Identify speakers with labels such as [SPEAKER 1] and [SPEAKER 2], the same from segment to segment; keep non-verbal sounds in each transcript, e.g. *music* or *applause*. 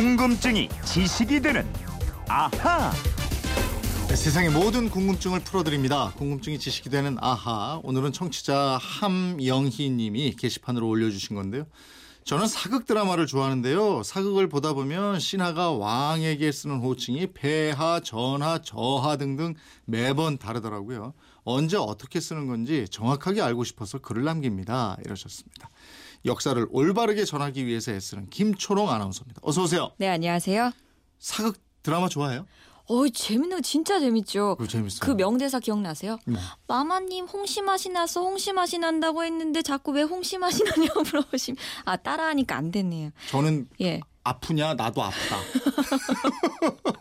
[SPEAKER 1] 궁금증이 지식이 되는 아하.
[SPEAKER 2] 네, 세상의 모든 궁금증을 풀어드립니다. 궁금증이 지식이 되는 아하. 오늘은 청취자 함영희 님이 게시판으로 올려주신 건데요. 저는 사극 드라마를 좋아하는데요. 사극을 보다 보면 신하가 왕에게 쓰는 호칭이 폐하, 전하, 저하 등등 매번 다르더라고요. 언제 어떻게 쓰는 건지 정확하게 알고 싶어서 글을 남깁니다. 이러셨습니다. 역사를 올바르게 전하기 위해서 애쓰는 김초롱 아나운서입니다. 어서 오세요.
[SPEAKER 3] 네, 안녕하세요.
[SPEAKER 2] 사극 드라마 좋아해요?
[SPEAKER 3] 어이, 재밌는 거 진짜 재밌죠.
[SPEAKER 2] 그
[SPEAKER 3] 명대사 기억나세요?
[SPEAKER 2] 뭐.
[SPEAKER 3] 마마님 홍시 맛이 나서 홍시 맛이 난다고 했는데 자꾸 왜 홍시 맛이 나냐고 *laughs* 물어보시면 아 따라하니까 안 됐네요.
[SPEAKER 2] 저는
[SPEAKER 3] 예.
[SPEAKER 2] 아프냐 나도 아프다. *laughs*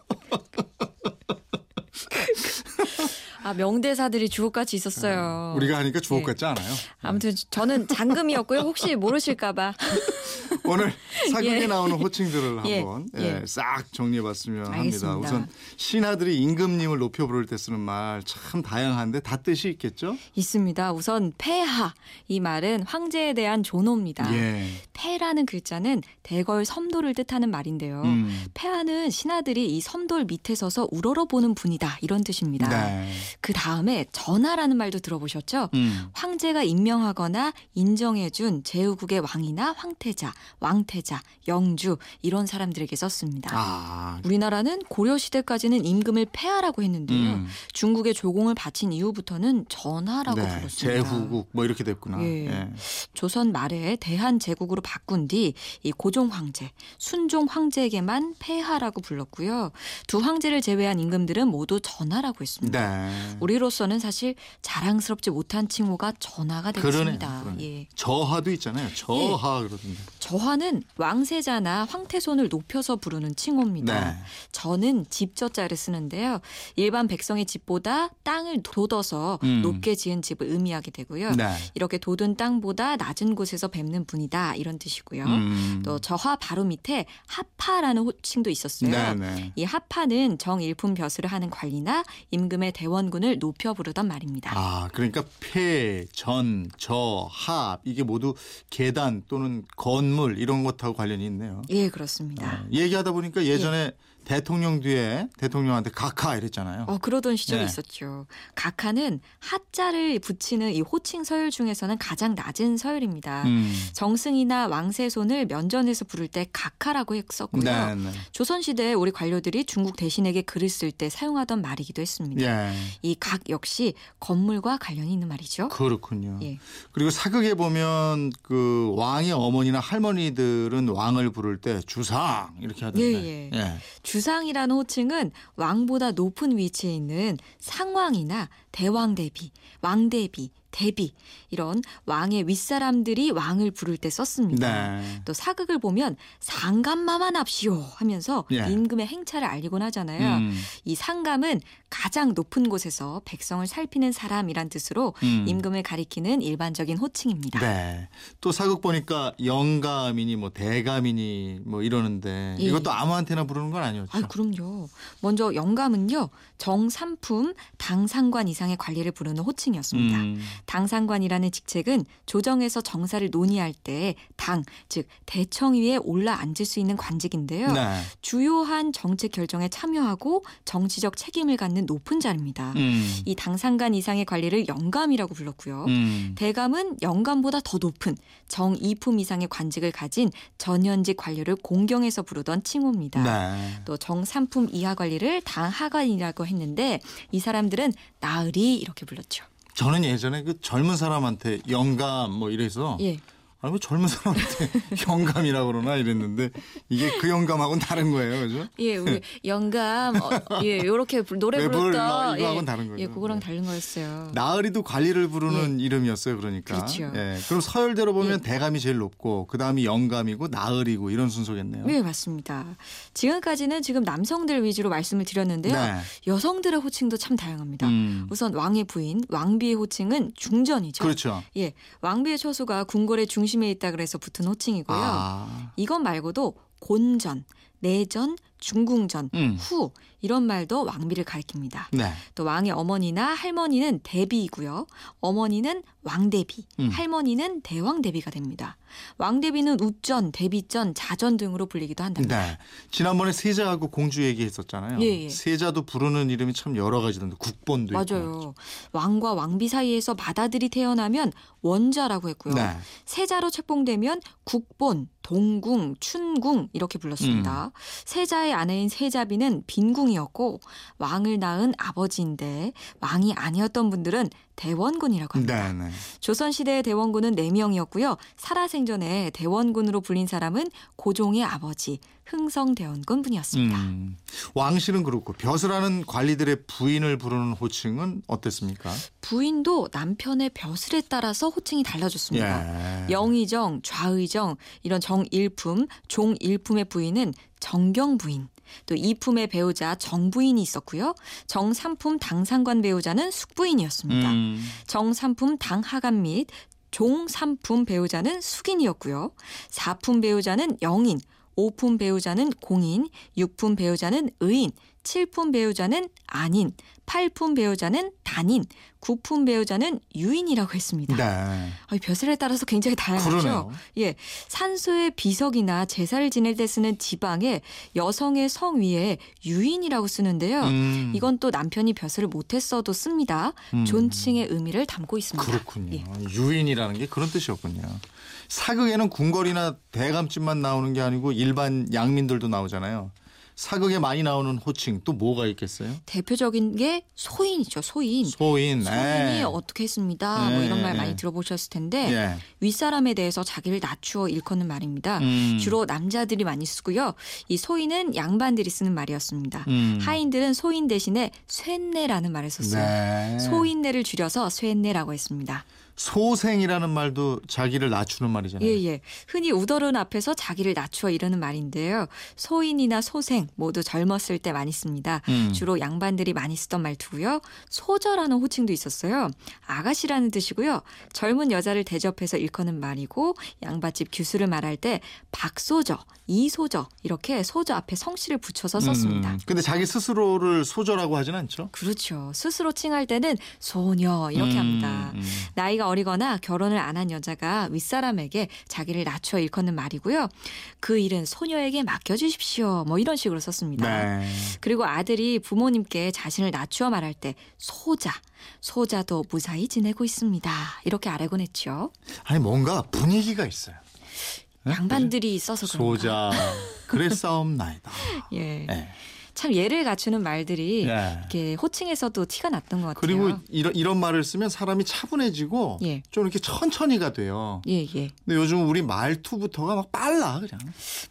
[SPEAKER 3] 아 명대사들이 주옥같이 있었어요.
[SPEAKER 2] 우리가 하니까 주옥
[SPEAKER 3] 예.
[SPEAKER 2] 같지 않아요?
[SPEAKER 3] 아무튼 저는 장금이었고요. 혹시 모르실까봐. *laughs*
[SPEAKER 2] 오늘 *laughs* 사극에
[SPEAKER 3] 예.
[SPEAKER 2] 나오는 호칭들을 *laughs*
[SPEAKER 3] 예.
[SPEAKER 2] 한번
[SPEAKER 3] 예.
[SPEAKER 2] 예, 싹 정리해봤으면 합니다.
[SPEAKER 3] 알겠습니다.
[SPEAKER 2] 우선 신하들이 임금님을 높여 부를 때 쓰는 말 참 다양한데 다 뜻이 있겠죠?
[SPEAKER 3] 있습니다. 우선 폐하 이 말은 황제에 대한 존호입니다.
[SPEAKER 2] 예.
[SPEAKER 3] 폐라는 글자는 대궐 섬도를 뜻하는 말인데요.
[SPEAKER 2] 음.
[SPEAKER 3] 폐하는 신하들이 이 섬돌 밑에 서서 우러러 보는 분이다 이런 뜻입니다.
[SPEAKER 2] 네.
[SPEAKER 3] 그 다음에 전하라는 말도 들어보셨죠?
[SPEAKER 2] 음.
[SPEAKER 3] 황제가 임명하거나 인정해준 제후국의 왕이나 황태자, 왕태자, 영주 이런 사람들에게 썼습니다.
[SPEAKER 2] 아.
[SPEAKER 3] 우리나라는 고려 시대까지는 임금을 폐하라고 했는데요.
[SPEAKER 2] 음.
[SPEAKER 3] 중국에 조공을 바친 이후부터는 전하라고
[SPEAKER 2] 네.
[SPEAKER 3] 불렀습니다.
[SPEAKER 2] 제후국 뭐 이렇게 됐구나.
[SPEAKER 3] 예.
[SPEAKER 2] 예.
[SPEAKER 3] 조선 말에 대한 제국으로 바꾼 뒤 이 고종 황제, 순종 황제에게만 폐하라고 불렀고요. 두 황제를 제외한 임금들은 모두 전하라고 했습니다.
[SPEAKER 2] 네.
[SPEAKER 3] 우리로서는 사실 자랑스럽지 못한 칭호가 전하가 됐습니다.
[SPEAKER 2] 그러네요. 그러네.
[SPEAKER 3] 예.
[SPEAKER 2] 저하도 있잖아요. 저하 그러던데.
[SPEAKER 3] 저하는 왕세자나 황태손을 높여서 부르는 칭호입니다.
[SPEAKER 2] 네.
[SPEAKER 3] 저는 집저자를 쓰는데요. 일반 백성의 집보다 땅을 돋워서
[SPEAKER 2] 음.
[SPEAKER 3] 높게 지은 집을 의미하게 되고요.
[SPEAKER 2] 네.
[SPEAKER 3] 이렇게 돋은 땅보다 낮은 곳에서 뵙는 분이다 이런 뜻이고요.
[SPEAKER 2] 음.
[SPEAKER 3] 또 저하 바로 밑에 하파라는 호칭도 있었어요.
[SPEAKER 2] 네, 네.
[SPEAKER 3] 이 하파는 정일품 벼슬을 하는 관리나 임금의 대원군을 높여 부르던 말입니다.
[SPEAKER 2] 아, 그러니까 폐, 전, 저, 합 이게 모두 계단 또는 건물 이런 것하고 관련이 있네요.
[SPEAKER 3] 예, 그렇습니다.
[SPEAKER 2] 어, 얘기하다 보니까 예전에 대통령 뒤에 대통령한테 각하 이랬잖아요.
[SPEAKER 3] 어, 그러던 시절이
[SPEAKER 2] 네.
[SPEAKER 3] 있었죠. 각하는 하자를 붙이는 이 호칭 서열 중에서는 가장 낮은 서열입니다.
[SPEAKER 2] 음.
[SPEAKER 3] 정승이나 왕세손을 면전에서 부를 때 각하라고 했었고요.
[SPEAKER 2] 네, 네.
[SPEAKER 3] 조선시대에 우리 관료들이 중국 대신에게 글을 쓸 때 사용하던 말이기도 했습니다.
[SPEAKER 2] 예.
[SPEAKER 3] 이각 역시 건물과 관련이 있는 말이죠.
[SPEAKER 2] 그렇군요.
[SPEAKER 3] 예.
[SPEAKER 2] 그리고 사극에 보면 그 왕의 어머니나 할머니들은 왕을 부를 때 주상 이렇게 하던데.
[SPEAKER 3] 예, 예. 주 상이라는 호칭은 왕보다 높은 위치에 있는 상왕이나 대왕 대비, 왕 대비, 대비 이런 왕의 윗사람들이 왕을 부를 때 썼습니다.
[SPEAKER 2] 네.
[SPEAKER 3] 또 사극을 보면 상감마만 합시오 하면서
[SPEAKER 2] 예.
[SPEAKER 3] 임금의 행차를 알리곤 하잖아요.
[SPEAKER 2] 음,
[SPEAKER 3] 이 상감은 가장 높은 곳에서 백성을 살피는 사람이란 뜻으로
[SPEAKER 2] 음.
[SPEAKER 3] 임금을 가리키는 일반적인 호칭입니다.
[SPEAKER 2] 네. 또 사극 보니까 영감이니 뭐 대감이니 뭐 이러는데
[SPEAKER 3] 예.
[SPEAKER 2] 이것도 아무한테나 부르는 건 아니었죠.
[SPEAKER 3] 아, 그럼요. 먼저 영감은요. 정삼품 당상관 이상 의 관리를 부르는 호칭이었습니다.
[SPEAKER 2] 음,
[SPEAKER 3] 당상관이라는 직책은 조정에서 정사를 논의할 때 당, 즉 대청위에 올라 앉을 수 있는 관직인데요.
[SPEAKER 2] 네.
[SPEAKER 3] 주요한 정책 결정에 참여하고 정치적 책임을 갖는 높은 자리입니다.
[SPEAKER 2] 음,
[SPEAKER 3] 이 당상관 이상의 관리를 영감이라고 불렀고요.
[SPEAKER 2] 음.
[SPEAKER 3] 대감은 영감보다 더 높은 정이품 이상의 관직을 가진 전현직 관료를 공경해서 부르던 칭호입니다.
[SPEAKER 2] 네.
[SPEAKER 3] 또 정삼품 이하 관리를 당하관이라고 했는데 이 사람들은 나 으리 이렇게 불렀죠.
[SPEAKER 2] 저는 예전에 그 젊은 사람한테 영감 뭐 이래서
[SPEAKER 3] 예.
[SPEAKER 2] 아니 뭐 젊은 사람한테 *laughs* 영감이라고 그러나 이랬는데 이게 그 영감하고는 다른 거예요, 그죠?
[SPEAKER 3] 예, 우리 영감, 어, 예, 요렇게 *laughs* 불- 노래
[SPEAKER 2] 왜 불러?
[SPEAKER 3] 불렀다.
[SPEAKER 2] 이거하고는
[SPEAKER 3] 예,
[SPEAKER 2] 다른 거죠.
[SPEAKER 3] 예, 그거랑
[SPEAKER 2] 네.
[SPEAKER 3] 다른 거였어요.
[SPEAKER 2] 나으리도 관리를 부르는 이름이었어요, 그러니까.
[SPEAKER 3] 그렇죠.
[SPEAKER 2] 예. 그럼 서열대로 보면 대감이 제일 높고 그 다음이 영감이고 나으리고 이런 순서겠네요.
[SPEAKER 3] 네, 맞습니다. 지금까지는 지금 남성들 위주로 말씀을 드렸는데요.
[SPEAKER 2] 네.
[SPEAKER 3] 여성들의 호칭도 참 다양합니다.
[SPEAKER 2] 음.
[SPEAKER 3] 우선 왕의 부인, 왕비의 호칭은 중전이죠.
[SPEAKER 2] 그렇죠.
[SPEAKER 3] 예, 왕비의 처수가 궁궐의 중심 에 있다 그래서 붙은 호칭이고요.
[SPEAKER 2] 아.
[SPEAKER 3] 이것 말고도 곤전, 내전, 중궁전,
[SPEAKER 2] 음.
[SPEAKER 3] 후 이런 말도 왕비를 가리킵니다.
[SPEAKER 2] 네.
[SPEAKER 3] 또 왕의 어머니나 할머니는 대비이고요. 어머니는 왕대비,
[SPEAKER 2] 음.
[SPEAKER 3] 할머니는 대왕대비가 됩니다. 왕대비는 우전, 대비전, 자전 등으로 불리기도 한답니다.
[SPEAKER 2] 네. 지난번에 세자하고 공주 얘기했었잖아요.
[SPEAKER 3] 예, 예.
[SPEAKER 2] 세자도 부르는 이름이 참 여러 가지던데 국본도 있고.
[SPEAKER 3] 맞아요. 왕과 왕비 사이에서 맏아들이 태어나면 원자라고 했고요.
[SPEAKER 2] 네.
[SPEAKER 3] 세자로 책봉되면 국본, 동궁, 춘궁 이렇게 불렀습니다.
[SPEAKER 2] 음.
[SPEAKER 3] 세자의 아내인 세자비는 빈궁이었고 왕을 낳은 아버지인데 왕이 아니었던 분들은 대원군이라고 합니다.
[SPEAKER 2] 네, 네.
[SPEAKER 3] 조선시대의 대원군은 4명이었고요. 살아생전에 대원군으로 불린 사람은 고종의 아버지 흥성대원군 분이었습니다.
[SPEAKER 2] 음. 왕실은 그렇고 벼슬하는 관리들의 부인을 부르는 호칭은 어땠습니까?
[SPEAKER 3] 부인도 남편의 벼슬에 따라서 호칭이 달라졌습니다.
[SPEAKER 2] 예.
[SPEAKER 3] 영의정, 좌의정 이런 정일품, 종일품의 부인은 정경 부인. 또 이품의 배우자 정부인이 있었고요. 정삼품 당상관 배우자는 숙부인이었습니다.
[SPEAKER 2] 음.
[SPEAKER 3] 정산품 당하감 및 종삼품 배우자는 숙인이었고요. 사품 배우자는 영인, 오품 배우자는 공인, 육품 배우자는 의인, 칠품 배우자는 아닌, 8품 배우자는 단인, 9품 배우자는 유인이라고 했습니다.
[SPEAKER 2] 네.
[SPEAKER 3] 아, 벼슬에 따라서 굉장히 다양하죠.
[SPEAKER 2] 그러네요.
[SPEAKER 3] 예, 산소의 비석이나 제사를 지낼 때 쓰는 지방에 여성의 성 위에 유인이라고 쓰는데요.
[SPEAKER 2] 음.
[SPEAKER 3] 이건 또 남편이 벼슬을 못했어도 씁니다.
[SPEAKER 2] 음.
[SPEAKER 3] 존칭의 의미를 담고 있습니다.
[SPEAKER 2] 그렇군요.
[SPEAKER 3] 예.
[SPEAKER 2] 유인이라는 게 그런 뜻이었군요. 사극에는 궁궐이나 대감집만 나오는 게 아니고 일반 양민들도 나오잖아요. 사극에 많이 나오는 호칭 또 뭐가 있겠어요?
[SPEAKER 3] 대표적인 게 소인이죠. 소인.
[SPEAKER 2] 소인.
[SPEAKER 3] 소인이
[SPEAKER 2] 네.
[SPEAKER 3] 어떻게 했습니다. 뭐 이런 말
[SPEAKER 2] 네.
[SPEAKER 3] 많이 들어보셨을 텐데
[SPEAKER 2] 예.
[SPEAKER 3] 윗사람에 대해서 자기를 낮추어 일컫는 말입니다.
[SPEAKER 2] 음.
[SPEAKER 3] 주로 남자들이 많이 쓰고요. 이 소인은 양반들이 쓰는 말이었습니다.
[SPEAKER 2] 음.
[SPEAKER 3] 하인들은 소인 대신에 쇠뇌라는 말을 썼어요.
[SPEAKER 2] 네.
[SPEAKER 3] 소인네를 줄여서 쇠뇌라고 했습니다.
[SPEAKER 2] 소생이라는 말도 자기를 낮추는 말이잖아요.
[SPEAKER 3] 예, 예. 흔히 우더른 앞에서 자기를 낮추어 이르는 말인데요. 소인이나 소생 모두 젊었을 때 많이 씁니다.
[SPEAKER 2] 음.
[SPEAKER 3] 주로 양반들이 많이 쓰던 말투고요. 소저라는 호칭도 있었어요. 아가씨라는 뜻이고요. 젊은 여자를 대접해서 일컫는 말이고 양반집 규수를 말할 때 박소저, 이소저 이렇게 소저 앞에 성씨를 붙여서 썼습니다.
[SPEAKER 2] 음. 근데 자기 스스로를 소저라고 하진 않죠.
[SPEAKER 3] 그렇죠. 스스로 칭할 때는 소녀 이렇게
[SPEAKER 2] 음,
[SPEAKER 3] 합니다.
[SPEAKER 2] 음.
[SPEAKER 3] 나이가 어리거나 결혼을 안 한 여자가 윗사람에게 자기를 낮춰 일컫는 말이고요. 그 일은 소녀에게 맡겨주십시오. 뭐 이런 식으로 썼습니다.
[SPEAKER 2] 네.
[SPEAKER 3] 그리고 아들이 부모님께 자신을 낮추어 말할 때 소자, 소자도 무사히 지내고 있습니다. 이렇게 아래곤 했죠.
[SPEAKER 2] 아니 뭔가 분위기가 있어요. 네?
[SPEAKER 3] 양반들이 있어서 그런가.
[SPEAKER 2] 소자 그래 싸움 나이다. *laughs*
[SPEAKER 3] 예.
[SPEAKER 2] 네.
[SPEAKER 3] 참 예를 갖추는 말들이
[SPEAKER 2] 예.
[SPEAKER 3] 이렇게 호칭에서도 티가 났던 것 같아요.
[SPEAKER 2] 그리고 이런 이런 말을 쓰면 사람이 차분해지고
[SPEAKER 3] 예.
[SPEAKER 2] 좀 이렇게 천천히가 돼요.
[SPEAKER 3] 예, 예.
[SPEAKER 2] 근데 요즘 우리 말투부터가 막 빨라 그냥.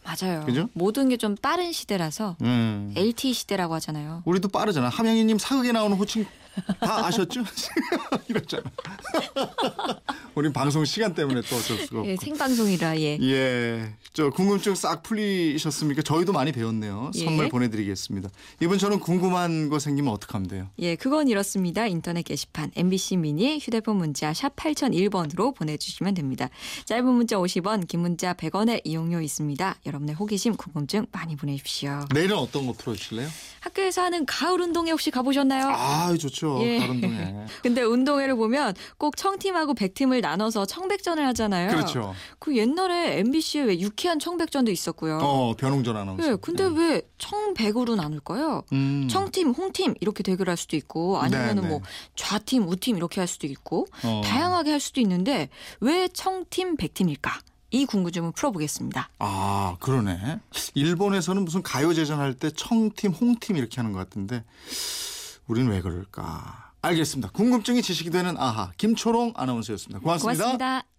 [SPEAKER 3] 맞아요.
[SPEAKER 2] 그죠?
[SPEAKER 3] 모든 게 좀 빠른 시대라서
[SPEAKER 2] 음.
[SPEAKER 3] LT 시대라고 하잖아요.
[SPEAKER 2] 우리도 빠르잖아. 함영희 님 사극에 나오는 호칭 다 아셨죠? *laughs* 이랬잖아. *laughs* 우리 방송 시간 때문에 또 어쩔 수가 없고.
[SPEAKER 3] 예, 생방송이라 예.
[SPEAKER 2] 예. 저 궁금증 싹 풀리셨습니까? 저희도 많이 배웠네요.
[SPEAKER 3] 예.
[SPEAKER 2] 선물 보내드리겠습니다. 이번 저는 궁금한 거 생기면 어떡하면 돼요?
[SPEAKER 3] 예, 그건 이렇습니다. 인터넷 게시판 MBC 미니 휴대폰 문자 샵 8001번으로 보내주시면 됩니다. 짧은 문자 50원, 긴 문자 100원의 이용료 있습니다. 여러분의 호기심, 궁금증 많이 보내주십시오.
[SPEAKER 2] 내일은 어떤 거 풀어주실래요?
[SPEAKER 3] 학교에서 하는 가을 운동회 혹시 가보셨나요?
[SPEAKER 2] 아, 좋죠.
[SPEAKER 3] 예.
[SPEAKER 2] 가른동에. *laughs*
[SPEAKER 3] 근데 운동회를 보면 꼭 청팀하고 백팀을 나눠서 청백전을 하잖아요.
[SPEAKER 2] 그렇죠.
[SPEAKER 3] 그 옛날에 MBC에 왜 유쾌한 청백전도 있었고요.
[SPEAKER 2] 어, 변웅전 아나운서.
[SPEAKER 3] 예, 근데 왜 청백으로 나눌까요?
[SPEAKER 2] 음.
[SPEAKER 3] 청팀, 홍팀 이렇게 대결할 수도 있고 아니면은
[SPEAKER 2] 네, 네.
[SPEAKER 3] 뭐 좌팀, 우팀 이렇게 할 수도 있고
[SPEAKER 2] 어.
[SPEAKER 3] 다양하게 할 수도 있는데 왜 청팀, 백팀일까? 이 궁금증을 풀어보겠습니다.
[SPEAKER 2] 아, 그러네. 일본에서는 무슨 가요 제전 할 때 청팀, 홍팀 이렇게 하는 것 같은데 우리는 왜 그럴까? 알겠습니다. 궁금증이 지식이 되는 아하 김초롱 아나운서였습니다 고맙습니다.
[SPEAKER 3] 고맙습니다.